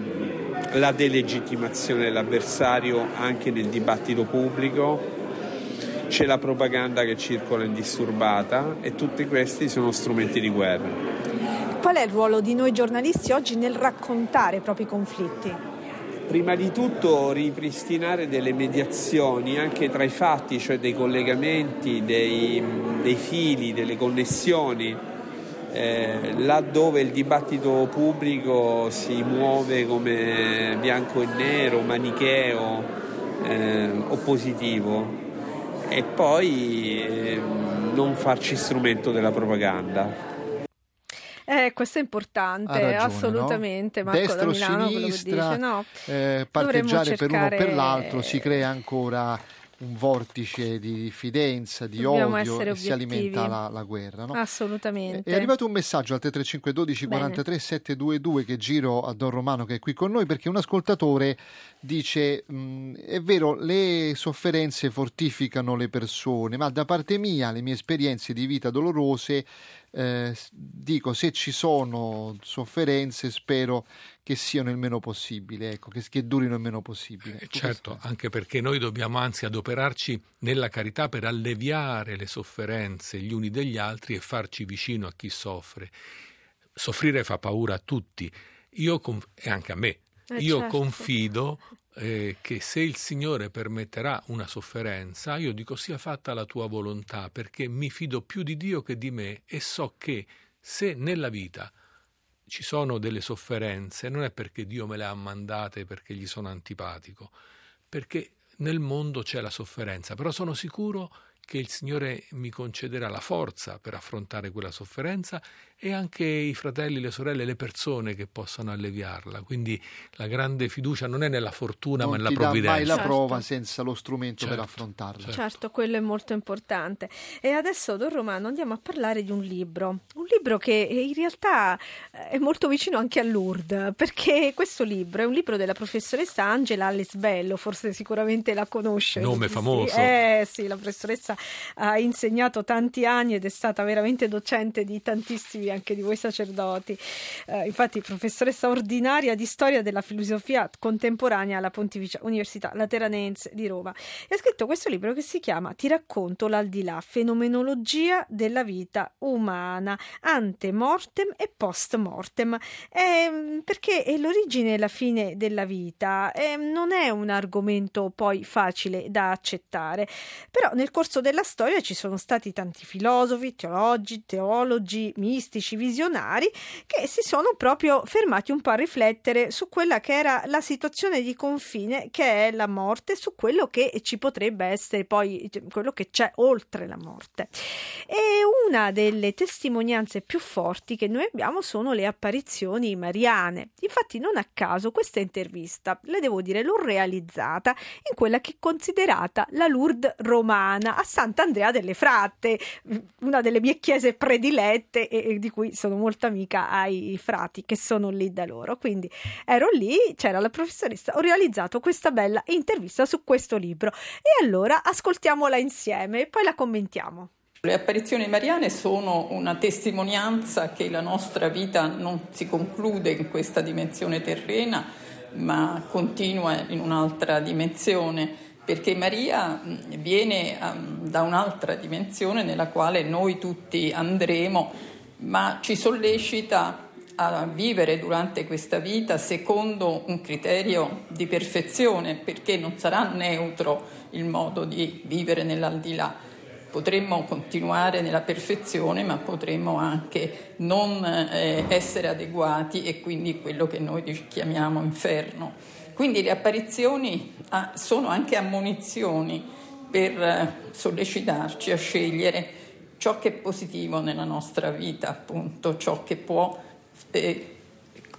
la delegittimazione dell'avversario anche nel dibattito pubblico, c'è la propaganda che circola indisturbata e tutti questi sono strumenti di guerra.
Qual è il ruolo di noi giornalisti oggi nel raccontare i propri conflitti?
Prima di tutto ripristinare delle mediazioni anche tra i fatti, cioè dei collegamenti, dei, dei fili, delle connessioni eh, laddove il dibattito pubblico si muove come bianco e nero, manicheo, eh, oppositivo e poi eh, non farci strumento della propaganda.
Eh, questo è importante, ragione, assolutamente.
No? Marco Destra Milano, sinistra, no, eh, parteggiare cercare... per uno o per l'altro si crea ancora un vortice di diffidenza, di Dobbiamo odio e si alimenta la, la guerra. No?
Assolutamente.
È arrivato un messaggio al 335 12 43 722 che giro a Don Romano che è qui con noi perché un ascoltatore dice mh, è vero le sofferenze fortificano le persone ma da parte mia le mie esperienze di vita dolorose eh, dico se ci sono sofferenze spero che siano il meno possibile, ecco, che, che durino il meno possibile.
Eh, certo, anche perché noi dobbiamo anzi adoperarci nella carità per alleviare le sofferenze gli uni degli altri e farci vicino a chi soffre. Soffrire fa paura a tutti, io conf- e anche a me. Eh, io certo. confido eh, che se il Signore permetterà una sofferenza, io dico sia fatta la tua volontà, perché mi fido più di Dio che di me e so che se nella vita ci sono delle sofferenze, non è perché Dio me le ha mandate perché gli sono antipatico, perché nel mondo c'è la sofferenza, però sono sicuro che il Signore mi concederà la forza per affrontare quella sofferenza e anche i fratelli, le sorelle, le persone che possano alleviarla. Quindi la grande fiducia non è nella fortuna
non
ma nella provvidenza.
Non mai la
certo.
prova senza lo strumento
certo,
per affrontarla.
Certo. certo, quello è molto importante. E adesso, Don Romano, andiamo a parlare di un libro. Un libro che in realtà è molto vicino anche a Lourdes, perché questo libro è un libro della professoressa Angela Allesbello, forse sicuramente la conosce.
Nome famoso.
Eh sì, la professoressa ha insegnato tanti anni ed è stata veramente docente di tantissimi anche di voi sacerdoti. Eh, infatti, professoressa ordinaria di storia della filosofia contemporanea alla Pontificia Università Lateranense di Roma. E ha scritto questo libro che si chiama Ti racconto l'aldilà, fenomenologia della vita umana, ante mortem e post mortem. Eh, perché è l'origine e la fine della vita. Eh, non è un argomento poi facile da accettare, però nel corso della storia ci sono stati tanti filosofi, teologi, teologi, mistici, fantastici visionari che si sono proprio fermati un po' a riflettere su quella che era la situazione di confine che è la morte, su quello che ci potrebbe essere poi quello che c'è oltre la morte. E una delle testimonianze più forti che noi abbiamo sono le apparizioni mariane. Infatti non a caso questa intervista, le devo dire, l'ho realizzata in quella che è considerata la Lourdes romana a Sant'Andrea delle Fratte, una delle mie chiese predilette e di cui sono molto amica ai frati che sono lì da loro. Quindi ero lì, c'era la professoressa, ho realizzato questa bella intervista su questo libro e allora ascoltiamola insieme e poi la commentiamo.
Le apparizioni mariane sono una testimonianza che la nostra vita non si conclude in questa dimensione terrena, ma continua in un'altra dimensione, perché Maria viene da un'altra dimensione nella quale noi tutti andremo, ma ci sollecita a vivere durante questa vita secondo un criterio di perfezione, perché non sarà neutro il modo di vivere nell'aldilà potremmo continuare nella perfezione, ma potremmo anche non eh, essere adeguati e quindi quello che noi chiamiamo inferno. Quindi le apparizioni ah, sono anche ammonizioni per eh, sollecitarci a scegliere ciò che è positivo nella nostra vita, appunto, ciò che può eh,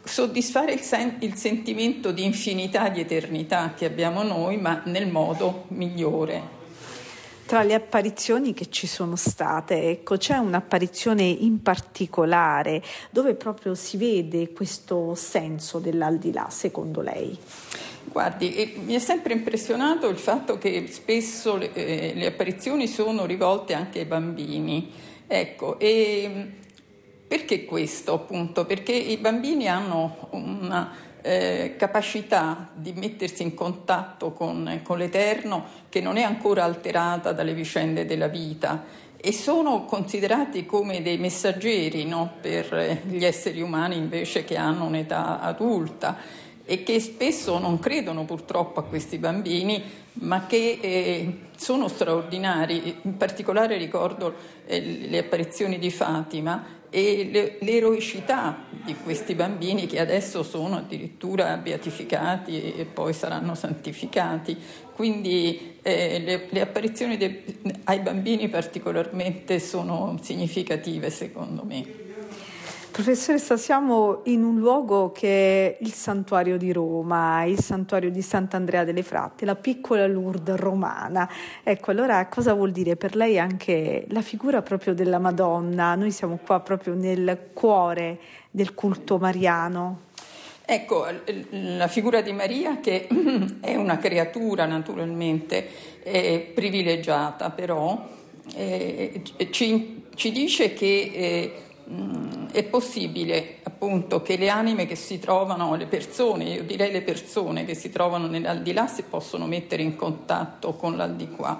soddisfare il, sen- il sentimento di infinità, di eternità che abbiamo noi, ma nel modo migliore
tra le apparizioni che ci sono state, ecco, c'è un'apparizione in particolare dove proprio si vede questo senso dell'aldilà, secondo lei?
Guardi, mi è sempre impressionato il fatto che spesso le, eh, le apparizioni sono rivolte anche ai bambini. Ecco, e perché questo appunto? Perché i bambini hanno una eh, capacità di mettersi in contatto con, con l'Eterno che non è ancora alterata dalle vicende della vita e sono considerati come dei messaggeri no? per gli esseri umani invece che hanno un'età adulta e che spesso non credono purtroppo a questi bambini, ma che eh, sono straordinari. In particolare ricordo eh, le apparizioni di Fatima e le, l'eroicità di questi bambini che adesso sono addirittura beatificati e poi saranno santificati. Quindi eh, le, le, apparizioni de, ai bambini particolarmente sono significative secondo me.
Professoressa, siamo in un luogo che è il santuario di Roma, il santuario di Sant'Andrea delle Fratte, la piccola Lourdes romana. Ecco, allora cosa vuol dire per lei anche la figura proprio della Madonna? Noi siamo qua proprio nel cuore del culto mariano.
Ecco, la figura di Maria che è una creatura naturalmente privilegiata, però eh, ci, ci, dice che eh, Mm, è possibile appunto che le anime che si trovano, le persone, io direi le persone che si trovano nell'aldilà si possono mettere in contatto con l'aldilà,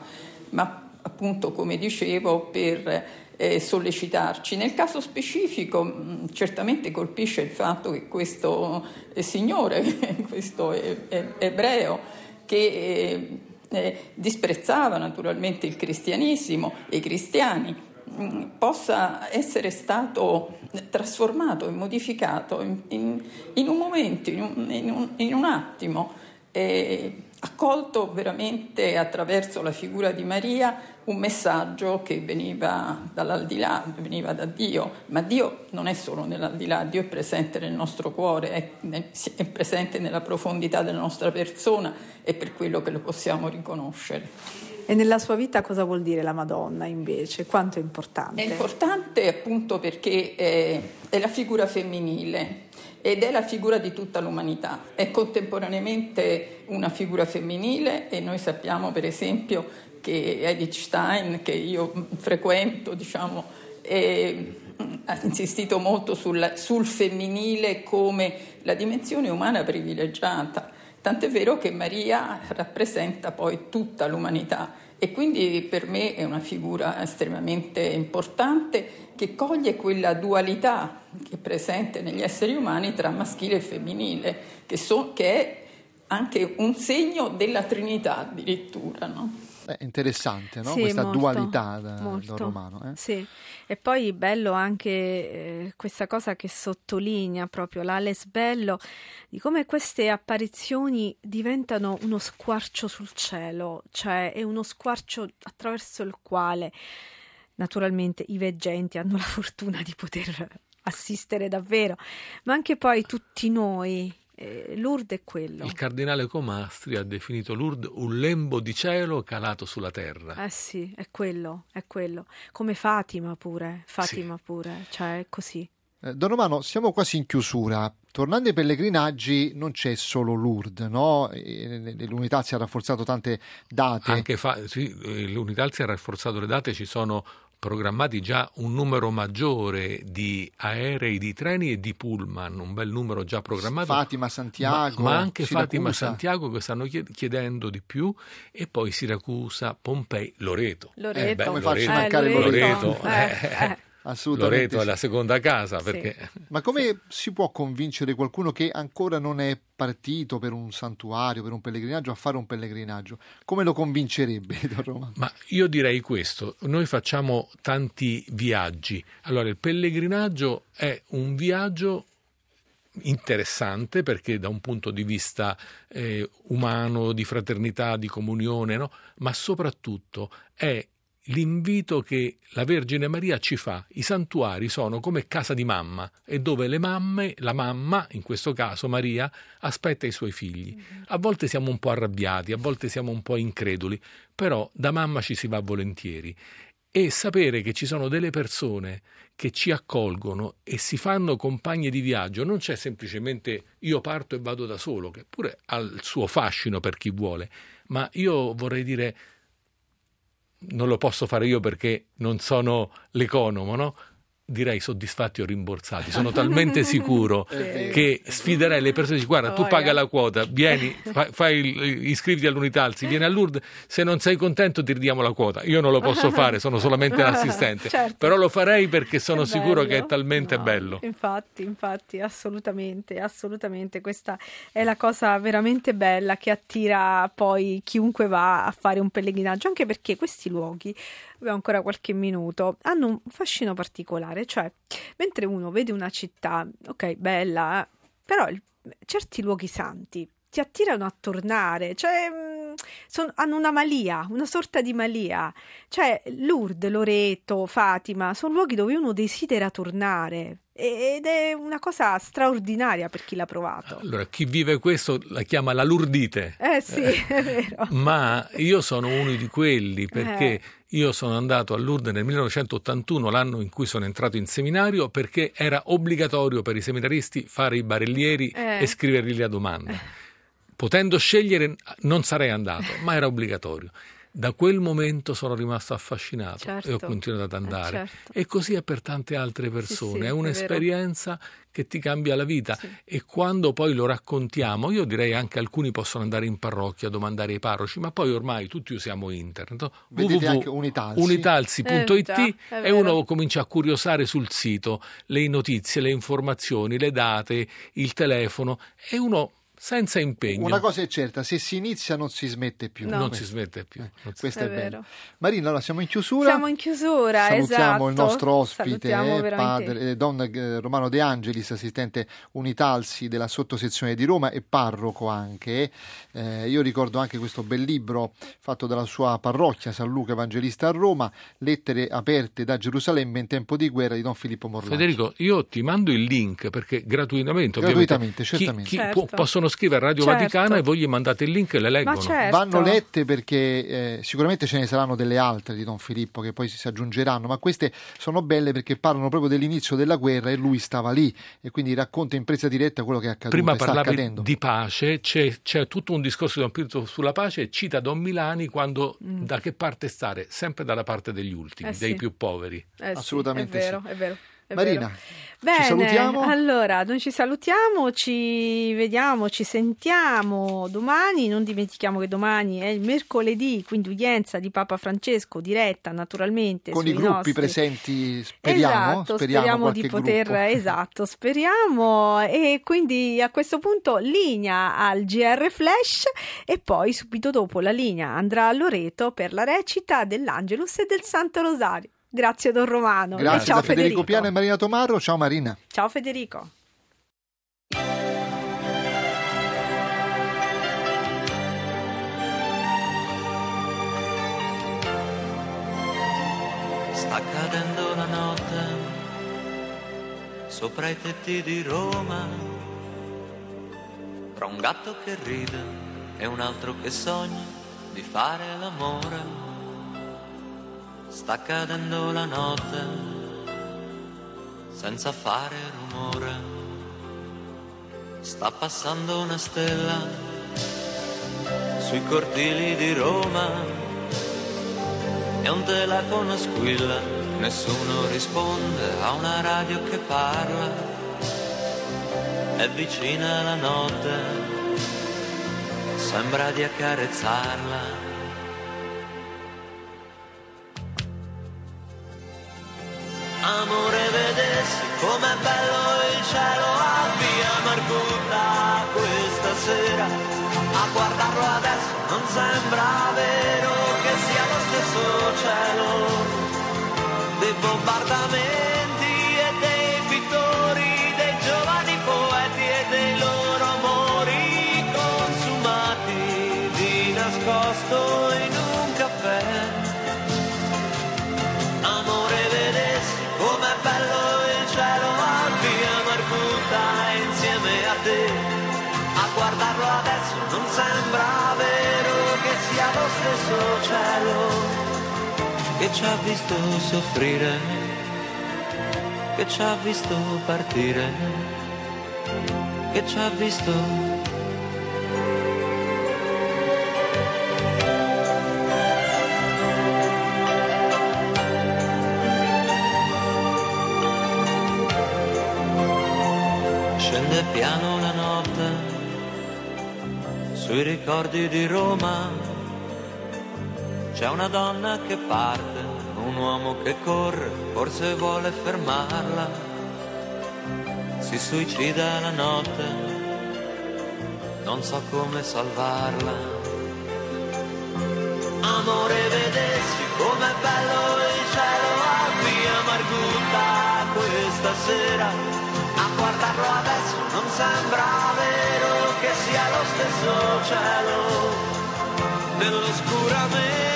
ma appunto come dicevo per eh, sollecitarci. Nel caso specifico mh, mm, certamente colpisce il fatto che questo eh, signore, questo eh, ebreo, che eh, eh, disprezzava naturalmente il cristianesimo e i cristiani, possa essere stato trasformato e modificato in, in, in, un momento, in un, un, in un attimo, eh, accolto veramente attraverso la figura di Maria un messaggio che veniva dall'aldilà, veniva da Dio, ma Dio non è solo nell'aldilà, Dio è presente nel nostro cuore, è, è presente nella profondità della nostra persona e per quello che lo possiamo riconoscere.
E nella sua vita cosa vuol dire la Madonna invece? Quanto è importante?
È importante appunto perché è, è la figura femminile ed è la figura di tutta l'umanità. È contemporaneamente una figura femminile e noi sappiamo per esempio che Edith Stein, che io frequento, diciamo, è, ha insistito molto sul, sul femminile come la dimensione umana privilegiata Tant'è vero che Maria rappresenta poi tutta l'umanità e quindi per me è una figura estremamente importante che coglie quella dualità che è presente negli esseri umani tra maschile e femminile, che, so, che è anche un segno della Trinità addirittura. No?
È interessante, no?
Sì,
Questa
molto,
dualità da romano. Eh?
Sì, e poi bello anche eh, questa cosa che sottolinea proprio l'Ales Bello di come queste apparizioni diventano uno squarcio sul cielo, cioè è uno squarcio attraverso il quale naturalmente i veggenti hanno la fortuna di poter assistere davvero, ma anche poi tutti noi. Eh, Lourdes è quello.
Il cardinale Comastri ha definito Lourdes un lembo di cielo calato sulla terra.
Eh sì, è quello, è quello. Come Fatima pure, Fatima
Sì.
pure, cioè è così.
Eh, Don Romano, siamo quasi in chiusura. Tornando ai pellegrinaggi, non c'è solo Lourdes, no? L'unità si ha rafforzato tante date.
Anche fa- sì, l'unità si ha rafforzato le date, ci sono programmati già un numero maggiore di aerei, di treni e di pullman, un bel numero già programmato.
Fatima, Santiago,
ma, ma anche Fatima
Siracusa.
Santiago che stanno chied- chiedendo di più e poi Siracusa, Pompei, Loreto.
Loreto.
Eh, beh,
Come faccio a
Loreto,
mancare
Loreto?
Loreto,
Eh,
eh,
eh.
Assolutamente.
Loreto è
sì.
la seconda casa
Sì.
perché
Ma come si può convincere qualcuno che ancora non è partito per un santuario, per un pellegrinaggio, a fare un pellegrinaggio? Come lo convincerebbe Don Romano?
Ma io direi questo, noi facciamo tanti viaggi. Allora, il pellegrinaggio è un viaggio interessante perché da un punto di vista eh, umano, di fraternità, di comunione, no? ma soprattutto è l'invito che la Vergine Maria ci fa. I santuari sono come casa di mamma e dove le mamme, la mamma, in questo caso Maria, aspetta i suoi figli. A volte siamo un po' arrabbiati, a volte siamo un po' increduli, però da mamma ci si va volentieri. E sapere che ci sono delle persone che ci accolgono e si fanno compagne di viaggio, non c'è semplicemente io parto e vado da solo, che pure ha il suo fascino per chi vuole, ma io vorrei dire non lo posso fare io perché non sono l'economo, no? Direi soddisfatti o rimborsati. Sono talmente sicuro che sfiderei le persone. Guarda, tu paga la quota, vieni, fai, il- iscriviti all'Unitalsi, vieni a Lourdes. Se non sei contento, ti ridiamo la quota. Io non lo posso fare, sono solamente l'assistente.
Certo.
Però lo farei perché sono sicuro che è talmente
No,
bello.
Infatti, infatti, assolutamente, assolutamente. Questa è la cosa veramente bella che attira poi chiunque va a fare un pellegrinaggio, anche perché questi luoghi, abbiamo ancora qualche minuto, hanno un fascino particolare, cioè mentre uno vede una città, ok, bella, eh, però il- certi luoghi santi ti attirano a tornare, cioè mh, son- hanno una malia, una sorta di malia. Cioè, Lourdes, Loreto, Fatima sono luoghi dove uno desidera tornare ed è una cosa straordinaria per chi l'ha provato.
Allora, chi vive questo la chiama la lurdite.
Eh sì, è vero.
Ma io sono uno di quelli perché
Eh.
io sono andato a Lourdes nel 1981, l'anno in cui sono entrato in seminario, perché era obbligatorio per i seminaristi fare i barellieri
Eh.
e scrivergli la domanda. Potendo scegliere non sarei andato, ma era obbligatorio. Da quel momento sono rimasto affascinato
Certo.
e ho continuato ad andare.
Eh, certo.
E così è per tante altre persone.
sì,
è
è
un'esperienza che ti cambia la vita.
Sì.
E quando poi lo raccontiamo, io direi anche alcuni possono andare in parrocchia a domandare ai parroci, ma poi ormai tutti usiamo internet.
Vedete anche Unitalsi.
www.unitalsi.it
Eh, è
e uno comincia a curiosare sul sito le notizie, le informazioni, le date, il telefono e uno senza impegno
Una cosa è certa, se si inizia non si smette più.
No.
non
Questo-
si smette più.
eh, questo
È
è,
vero.
Marina, allora siamo in chiusura.
Siamo in chiusura,
Salutiamo
esatto.
il nostro ospite, eh, padre, eh, Don eh, Romano De Angelis, assistente Unitalsi della sottosezione di Roma e parroco anche. Eh, io ricordo anche questo bel libro fatto dalla sua parrocchia San Luca Evangelista a Roma, Lettere aperte da Gerusalemme in tempo di guerra di Don Filippo Morlacchi.
Federico, io ti mando il link perché gratuitamente,
Gratuitamente,
ovviamente, chi-
certamente.
chi
Certo.
può- possono scrivere a Radio
Certo.
Vaticana e voi gli mandate il link e le leggono.
Ma certo.
Vanno lette perché eh, sicuramente ce ne saranno delle altre di Don Filippo che poi si aggiungeranno, ma queste sono belle perché parlano proprio dell'inizio della guerra e lui stava lì e quindi racconta in presa diretta quello che è accaduto
Prima parlavi
accadendo.
di pace, c'è, c'è tutto un discorso di Don Pietro sulla pace e cita Don Milani quando
Mm.
da che parte stare? Sempre dalla parte degli ultimi,
Eh
dei
sì.
più poveri.
Eh sì,
Assolutamente
è vero, è vero.
Marina.
Bene,
ci salutiamo.
allora noi ci salutiamo, ci vediamo, ci sentiamo domani. Non dimentichiamo che domani è il mercoledì, quindi udienza di Papa Francesco, diretta naturalmente
con i gruppi
nostri...
presenti. Speriamo,
esatto,
speriamo,
speriamo di poter,
gruppo.
esatto, speriamo. E quindi a questo punto linea al GR Flash e poi subito dopo la linea andrà a Loreto per la recita dell'Angelus e del Santo Rosario. Grazie Don Romano.
Grazie
e ciao
da Federico,
Federico
Piano e Marina Tomarro. Ciao Marina.
Ciao Federico.
Sta cadendo la notte sopra i tetti di Roma. Tra un gatto che ride e un altro che sogna di fare l'amore. Sta cadendo la notte senza fare rumore. Sta passando una stella sui cortili di Roma e un telefono squilla, nessuno risponde a una radio che parla. È vicina la notte, sembra di accarezzarla. Amore, vedessi com'è bello il cielo a via Margutta questa sera. A guardarlo adesso non sembra vero che sia lo stesso cielo dei bombardamenti cielo che ci ha visto soffrire, che ci ha visto partire, che ci ha visto Scende piano la notte sui ricordi di Roma. C'è una donna che parte, un uomo che corre, forse vuole fermarla. Si suicida la notte, non so come salvarla. Amore, vedessi com'è bello il cielo a via Margutta questa sera. A guardarlo adesso non sembra vero che sia lo stesso cielo dell'oscuramento